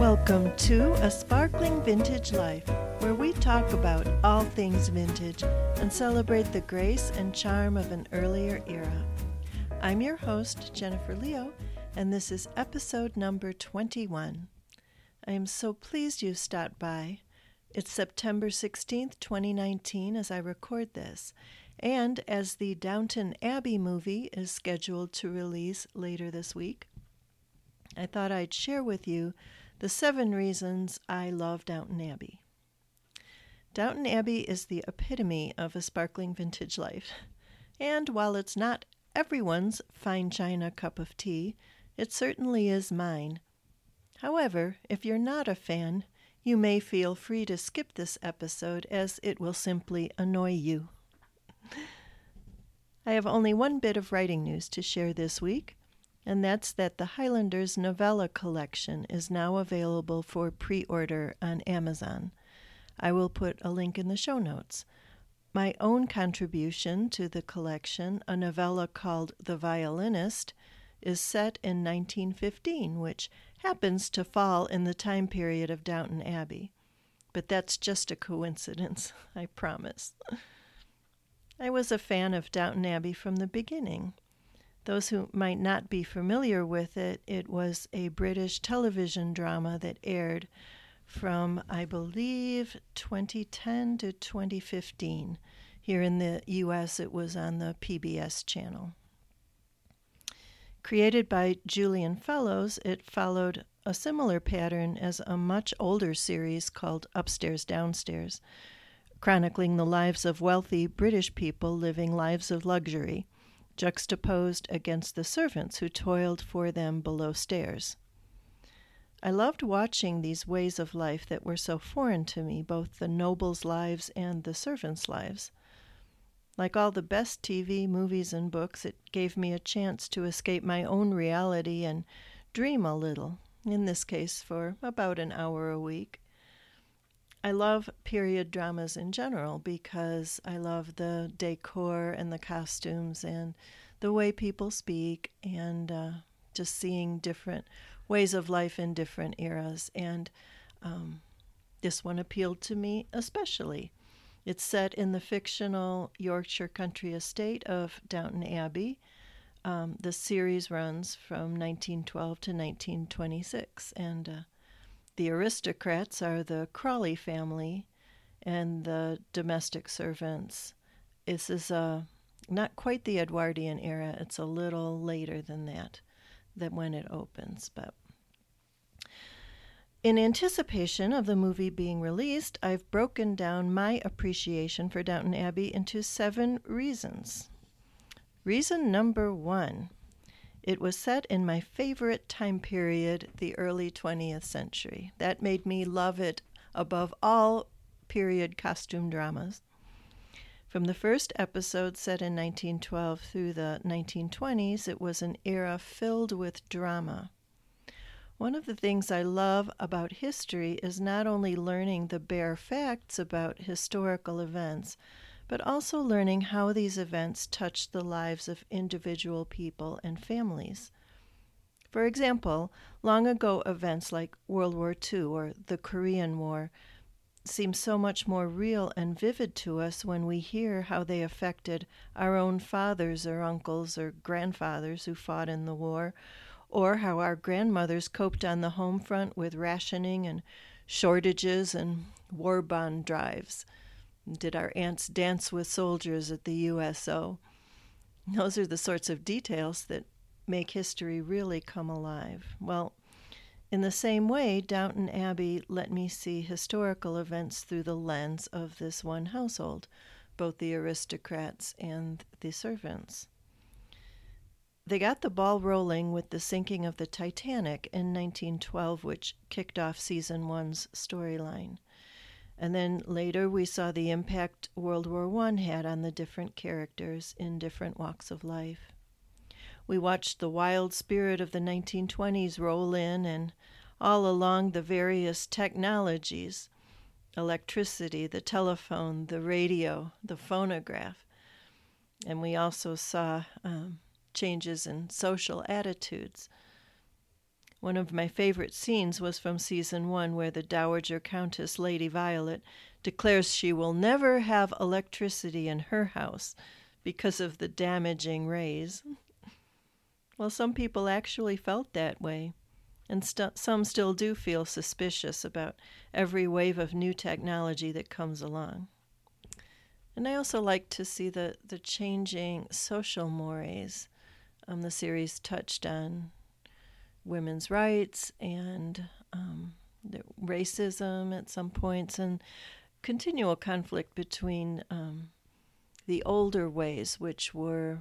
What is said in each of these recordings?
Welcome to A Sparkling Vintage Life, where we talk about all things vintage and celebrate the grace and charm of an earlier era. I'm your host, Jennifer Leo, and this is episode number 21. I am so pleased you stopped by. It's September 16th, 2019, as I record this, and as the Downton Abbey movie is scheduled to release later this week, I thought I'd share with you the Seven Reasons I Love Downton Abbey. Downton Abbey is the epitome of a sparkling vintage life, and while it's not everyone's fine china cup of tea, it certainly is mine. However, if you're not a fan, you may feel free to skip this episode as it will simply annoy you. I have only one bit of writing news to share this week and that's that the Highlanders novella collection is now available for pre order on Amazon. I will put a link in the show notes. My own contribution to the collection, a novella called The Violinist, is set in 1915, which happens to fall in the time period of Downton Abbey. But that's just a coincidence, I promise. I was a fan of Downton Abbey from the beginning. Those who might not be familiar with it, it was a British television drama that aired from, I believe, 2010 to 2015. Here in the US, it was on the PBS channel. Created by Julian Fellowes, it followed a similar pattern as a much older series called Upstairs Downstairs, chronicling the lives of wealthy British people living lives of luxury juxtaposed against the servants who toiled for them below stairs. I loved watching these ways of life that were so foreign to me, both the nobles' lives and the servants' lives. Like all the best TV, movies, and books, it gave me a chance to escape my own reality and dream a little, in this case for about an hour a week. I love period dramas in general because I love the decor and the costumes and the way people speak and uh, just seeing different ways of life in different eras. And um, this one appealed to me especially. It's set in the fictional Yorkshire country estate of Downton Abbey. Um, the series runs from 1912 to 1926, and uh, the aristocrats are the Crawley family, and the domestic servants. This is a not quite the Edwardian era. It's a little later than that, than when it opens. But in anticipation of the movie being released, I've broken down my appreciation for Downton Abbey into seven reasons. Reason number one it was set in my favorite time period, the early 20th century. That made me love it above all period costume dramas. From the first episode set in 1912 through the 1920s, it was an era filled with drama. One of the things I love about history is not only learning the bare facts about historical events, but also learning how these events touch the lives of individual people and families. For example, long ago events like World War II or the Korean War seem so much more real and vivid to us when we hear how they affected our own fathers or uncles or grandfathers who fought in the war, or how our grandmothers coped on the home front with rationing and shortages and war bond drives. Did our aunts dance with soldiers at the USO? Those are the sorts of details that make history really come alive. Well, in the same way, Downton Abbey let me see historical events through the lens of this one household, both the aristocrats and the servants. They got the ball rolling with the sinking of the Titanic in 1912, which kicked off season one's storyline. And then later we saw the impact World War I had on the different characters in different walks of life. We watched the wild spirit of the 1920s roll in and all along the various technologies electricity, the telephone, the radio, the phonograph. And we also saw um, changes in social attitudes. One of my favorite scenes was from season one, where the Dowager Countess Lady Violet declares she will never have electricity in her house because of the damaging rays. Well, some people actually felt that way, and st- some still do feel suspicious about every wave of new technology that comes along. And I also like to see the, the changing social mores. Um, the series touched on women's rights and um, racism at some points, and continual conflict between um, the older ways, which were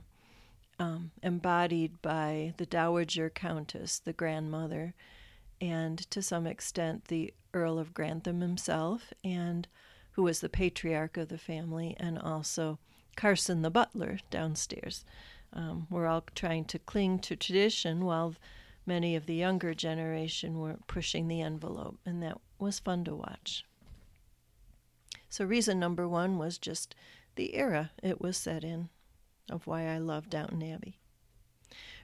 um, embodied by the Dowager Countess, the grandmother, and to some extent the Earl of Grantham himself, and who was the patriarch of the family, and also Carson the butler downstairs. Um, we're all trying to cling to tradition while many of the younger generation were pushing the envelope, and that was fun to watch. So, reason number one was just the era it was set in, of why I love Downton Abbey.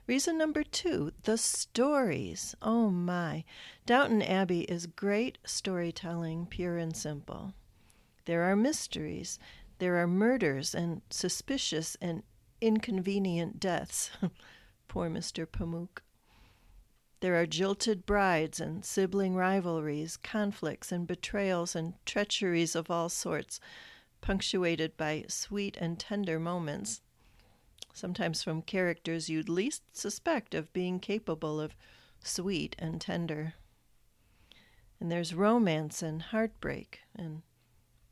Reason number two, the stories. Oh my. Downton Abbey is great storytelling, pure and simple. There are mysteries. There are murders and suspicious and inconvenient deaths. Poor Mr. Pamuk. There are jilted brides and sibling rivalries, conflicts and betrayals and treacheries of all sorts, punctuated by sweet and tender moments, sometimes from characters you'd least suspect of being capable of sweet and tender. And there's romance and heartbreak and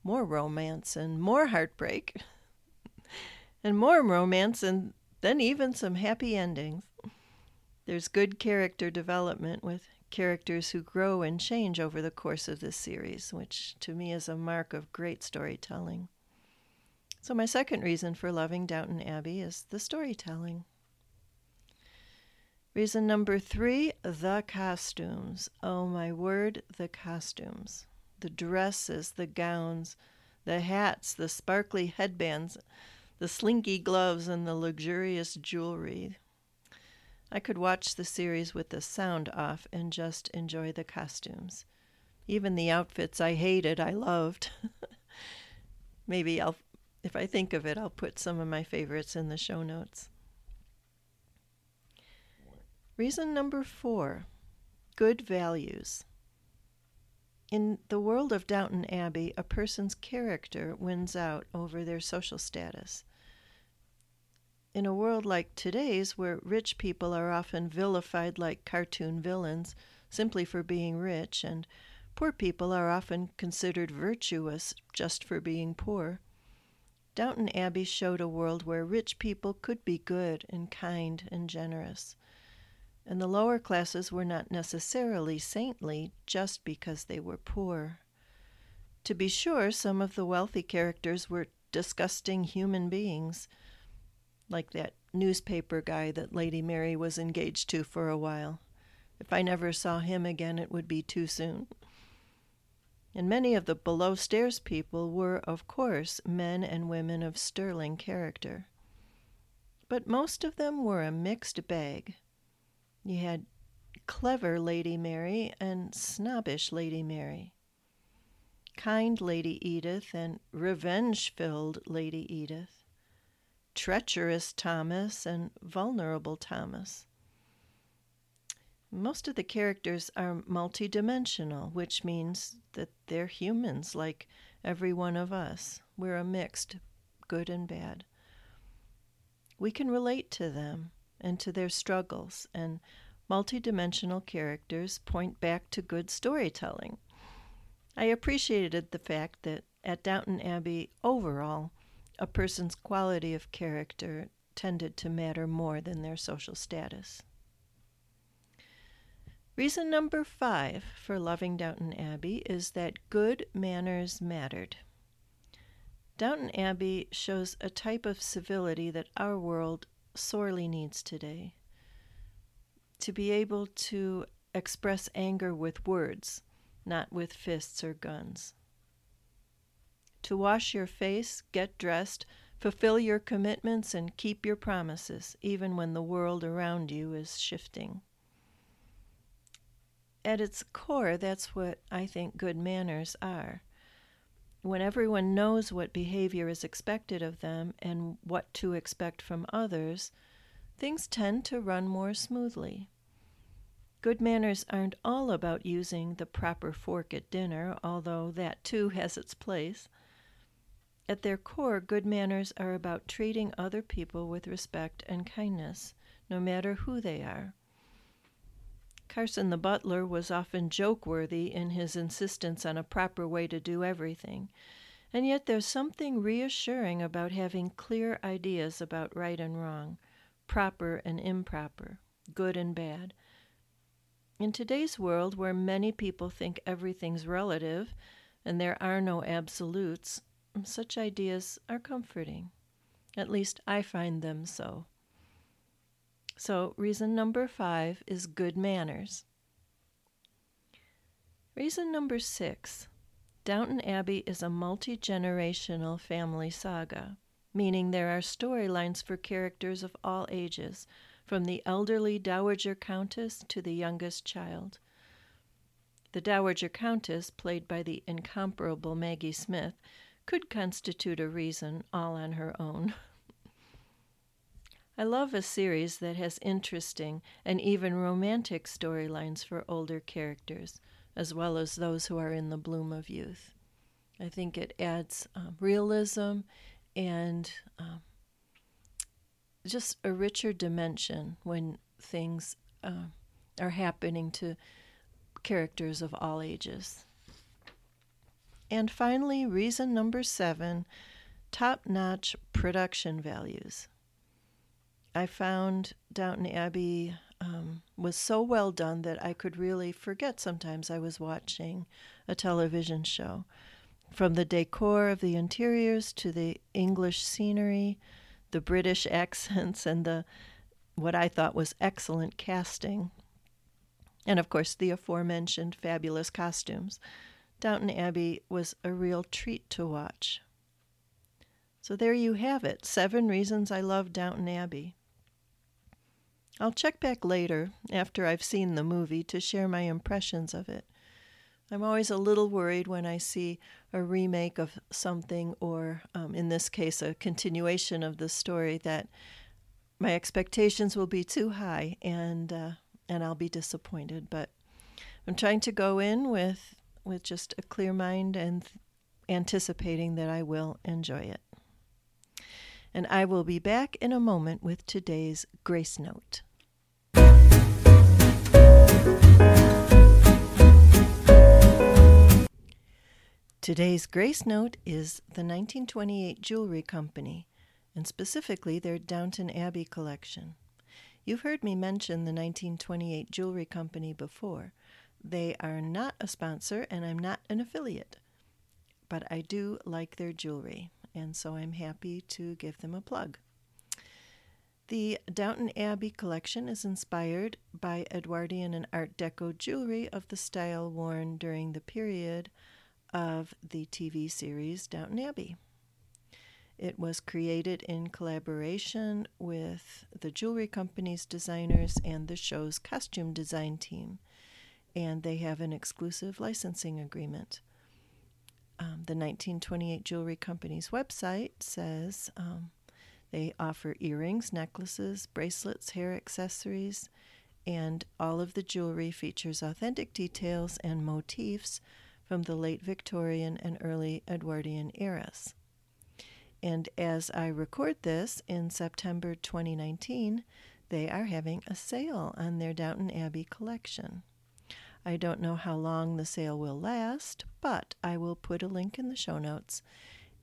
more romance and more heartbreak and more romance and then even some happy endings. There's good character development with characters who grow and change over the course of this series, which to me is a mark of great storytelling. So, my second reason for loving Downton Abbey is the storytelling. Reason number three the costumes. Oh, my word, the costumes the dresses, the gowns, the hats, the sparkly headbands, the slinky gloves, and the luxurious jewelry. I could watch the series with the sound off and just enjoy the costumes. Even the outfits I hated, I loved. Maybe I'll, if I think of it, I'll put some of my favorites in the show notes. Reason number four good values. In the world of Downton Abbey, a person's character wins out over their social status. In a world like today's, where rich people are often vilified like cartoon villains simply for being rich, and poor people are often considered virtuous just for being poor, Downton Abbey showed a world where rich people could be good and kind and generous and the lower classes were not necessarily saintly just because they were poor. To be sure, some of the wealthy characters were disgusting human beings, like that newspaper guy that Lady Mary was engaged to for a while. If I never saw him again, it would be too soon. And many of the below stairs people were, of course, men and women of sterling character. But most of them were a mixed bag. You had clever Lady Mary and snobbish Lady Mary, kind Lady Edith and revenge filled Lady Edith, treacherous Thomas and vulnerable Thomas. Most of the characters are multidimensional, which means that they're humans like every one of us. We're a mixed good and bad. We can relate to them and to their struggles, and multidimensional characters point back to good storytelling. I appreciated the fact that at Downton Abbey, overall, a person's quality of character tended to matter more than their social status. Reason number five for loving Downton Abbey is that good manners mattered. Downton Abbey shows a type of civility that our world sorely needs today. To be able to express anger with words, not with fists or guns. To wash your face, get dressed, fulfill your commitments, and keep your promises, even when the world around you is shifting. at its core, that's what I think good manners are. When everyone knows what behavior is expected of them and what to expect from others, things tend to run more smoothly. Good manners aren't all about using the proper fork at dinner, although that too has its place. At their core, good manners are about treating other people with respect and kindness, no matter who they are. Carson the butler was often joke worthy in his insistence on a proper way to do everything, and yet there's something reassuring about having clear ideas about right and wrong, proper and improper, good and bad. In today's world, where many people think everything's relative and there are no absolutes, such ideas are comforting. At least I find them so. So, reason number five is good manners. Reason number six Downton Abbey is a multi generational family saga, meaning there are storylines for characters of all ages, from the elderly Dowager Countess to the youngest child. The Dowager Countess, played by the incomparable Maggie Smith, could constitute a reason all on her own. I love a series that has interesting and even romantic storylines for older characters, as well as those who are in the bloom of youth. I think it adds um, realism and um, just a richer dimension when things uh, are happening to characters of all ages. And finally, reason number seven top notch production values. I found Downton Abbey um, was so well done that I could really forget sometimes I was watching a television show. From the decor of the interiors to the English scenery, the British accents, and the what I thought was excellent casting. And of course, the aforementioned fabulous costumes. Downton Abbey was a real treat to watch. So there you have it seven reasons I love Downton Abbey. I'll check back later, after I've seen the movie, to share my impressions of it. I'm always a little worried when I see a remake of something, or um, in this case, a continuation of the story, that my expectations will be too high and uh, and I'll be disappointed. But I'm trying to go in with with just a clear mind and anticipating that I will enjoy it and I will be back in a moment with today's Grace Note. Today's Grace Note is the 1928 Jewelry Company, and specifically their Downton Abbey collection. You've heard me mention the 1928 Jewelry Company before. They are not a sponsor, and I'm not an affiliate, but I do like their jewelry and so I'm happy to give them a plug. The Downton Abbey collection is inspired by Edwardian and Art Deco jewelry of the style worn during the period of the TV series Downton Abbey. It was created in collaboration with the jewelry company's designers and the show's costume design team, and they have an exclusive licensing agreement um, the 1928 Jewelry Company's website says um, they offer earrings, necklaces, bracelets, hair accessories, and all of the jewelry features authentic details and motifs from the late Victorian and early Edwardian eras. And as I record this in September 2019, they are having a sale on their Downton Abbey collection. I don't know how long the sale will last, but I will put a link in the show notes.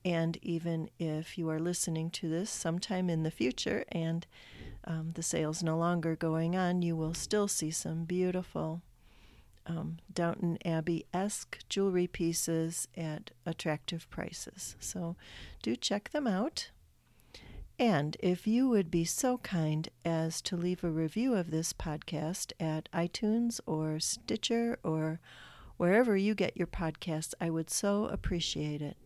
And even if you are listening to this sometime in the future and um, the sale's no longer going on, you will still see some beautiful um, Downton Abbey esque jewelry pieces at attractive prices. So do check them out. And if you would be so kind as to leave a review of this podcast at iTunes or Stitcher or wherever you get your podcasts, I would so appreciate it.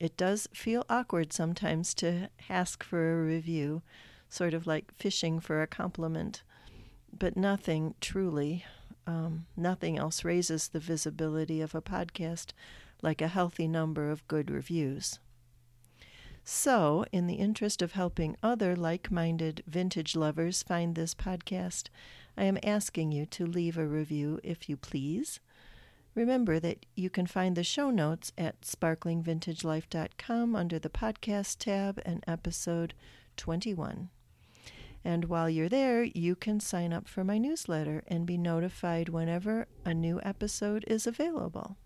It does feel awkward sometimes to ask for a review, sort of like fishing for a compliment, but nothing truly um, nothing else raises the visibility of a podcast like a healthy number of good reviews. So, in the interest of helping other like minded vintage lovers find this podcast, I am asking you to leave a review if you please. Remember that you can find the show notes at sparklingvintagelife.com under the podcast tab and episode 21. And while you're there, you can sign up for my newsletter and be notified whenever a new episode is available.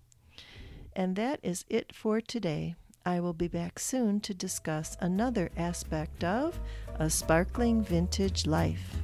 And that is it for today. I will be back soon to discuss another aspect of a sparkling vintage life.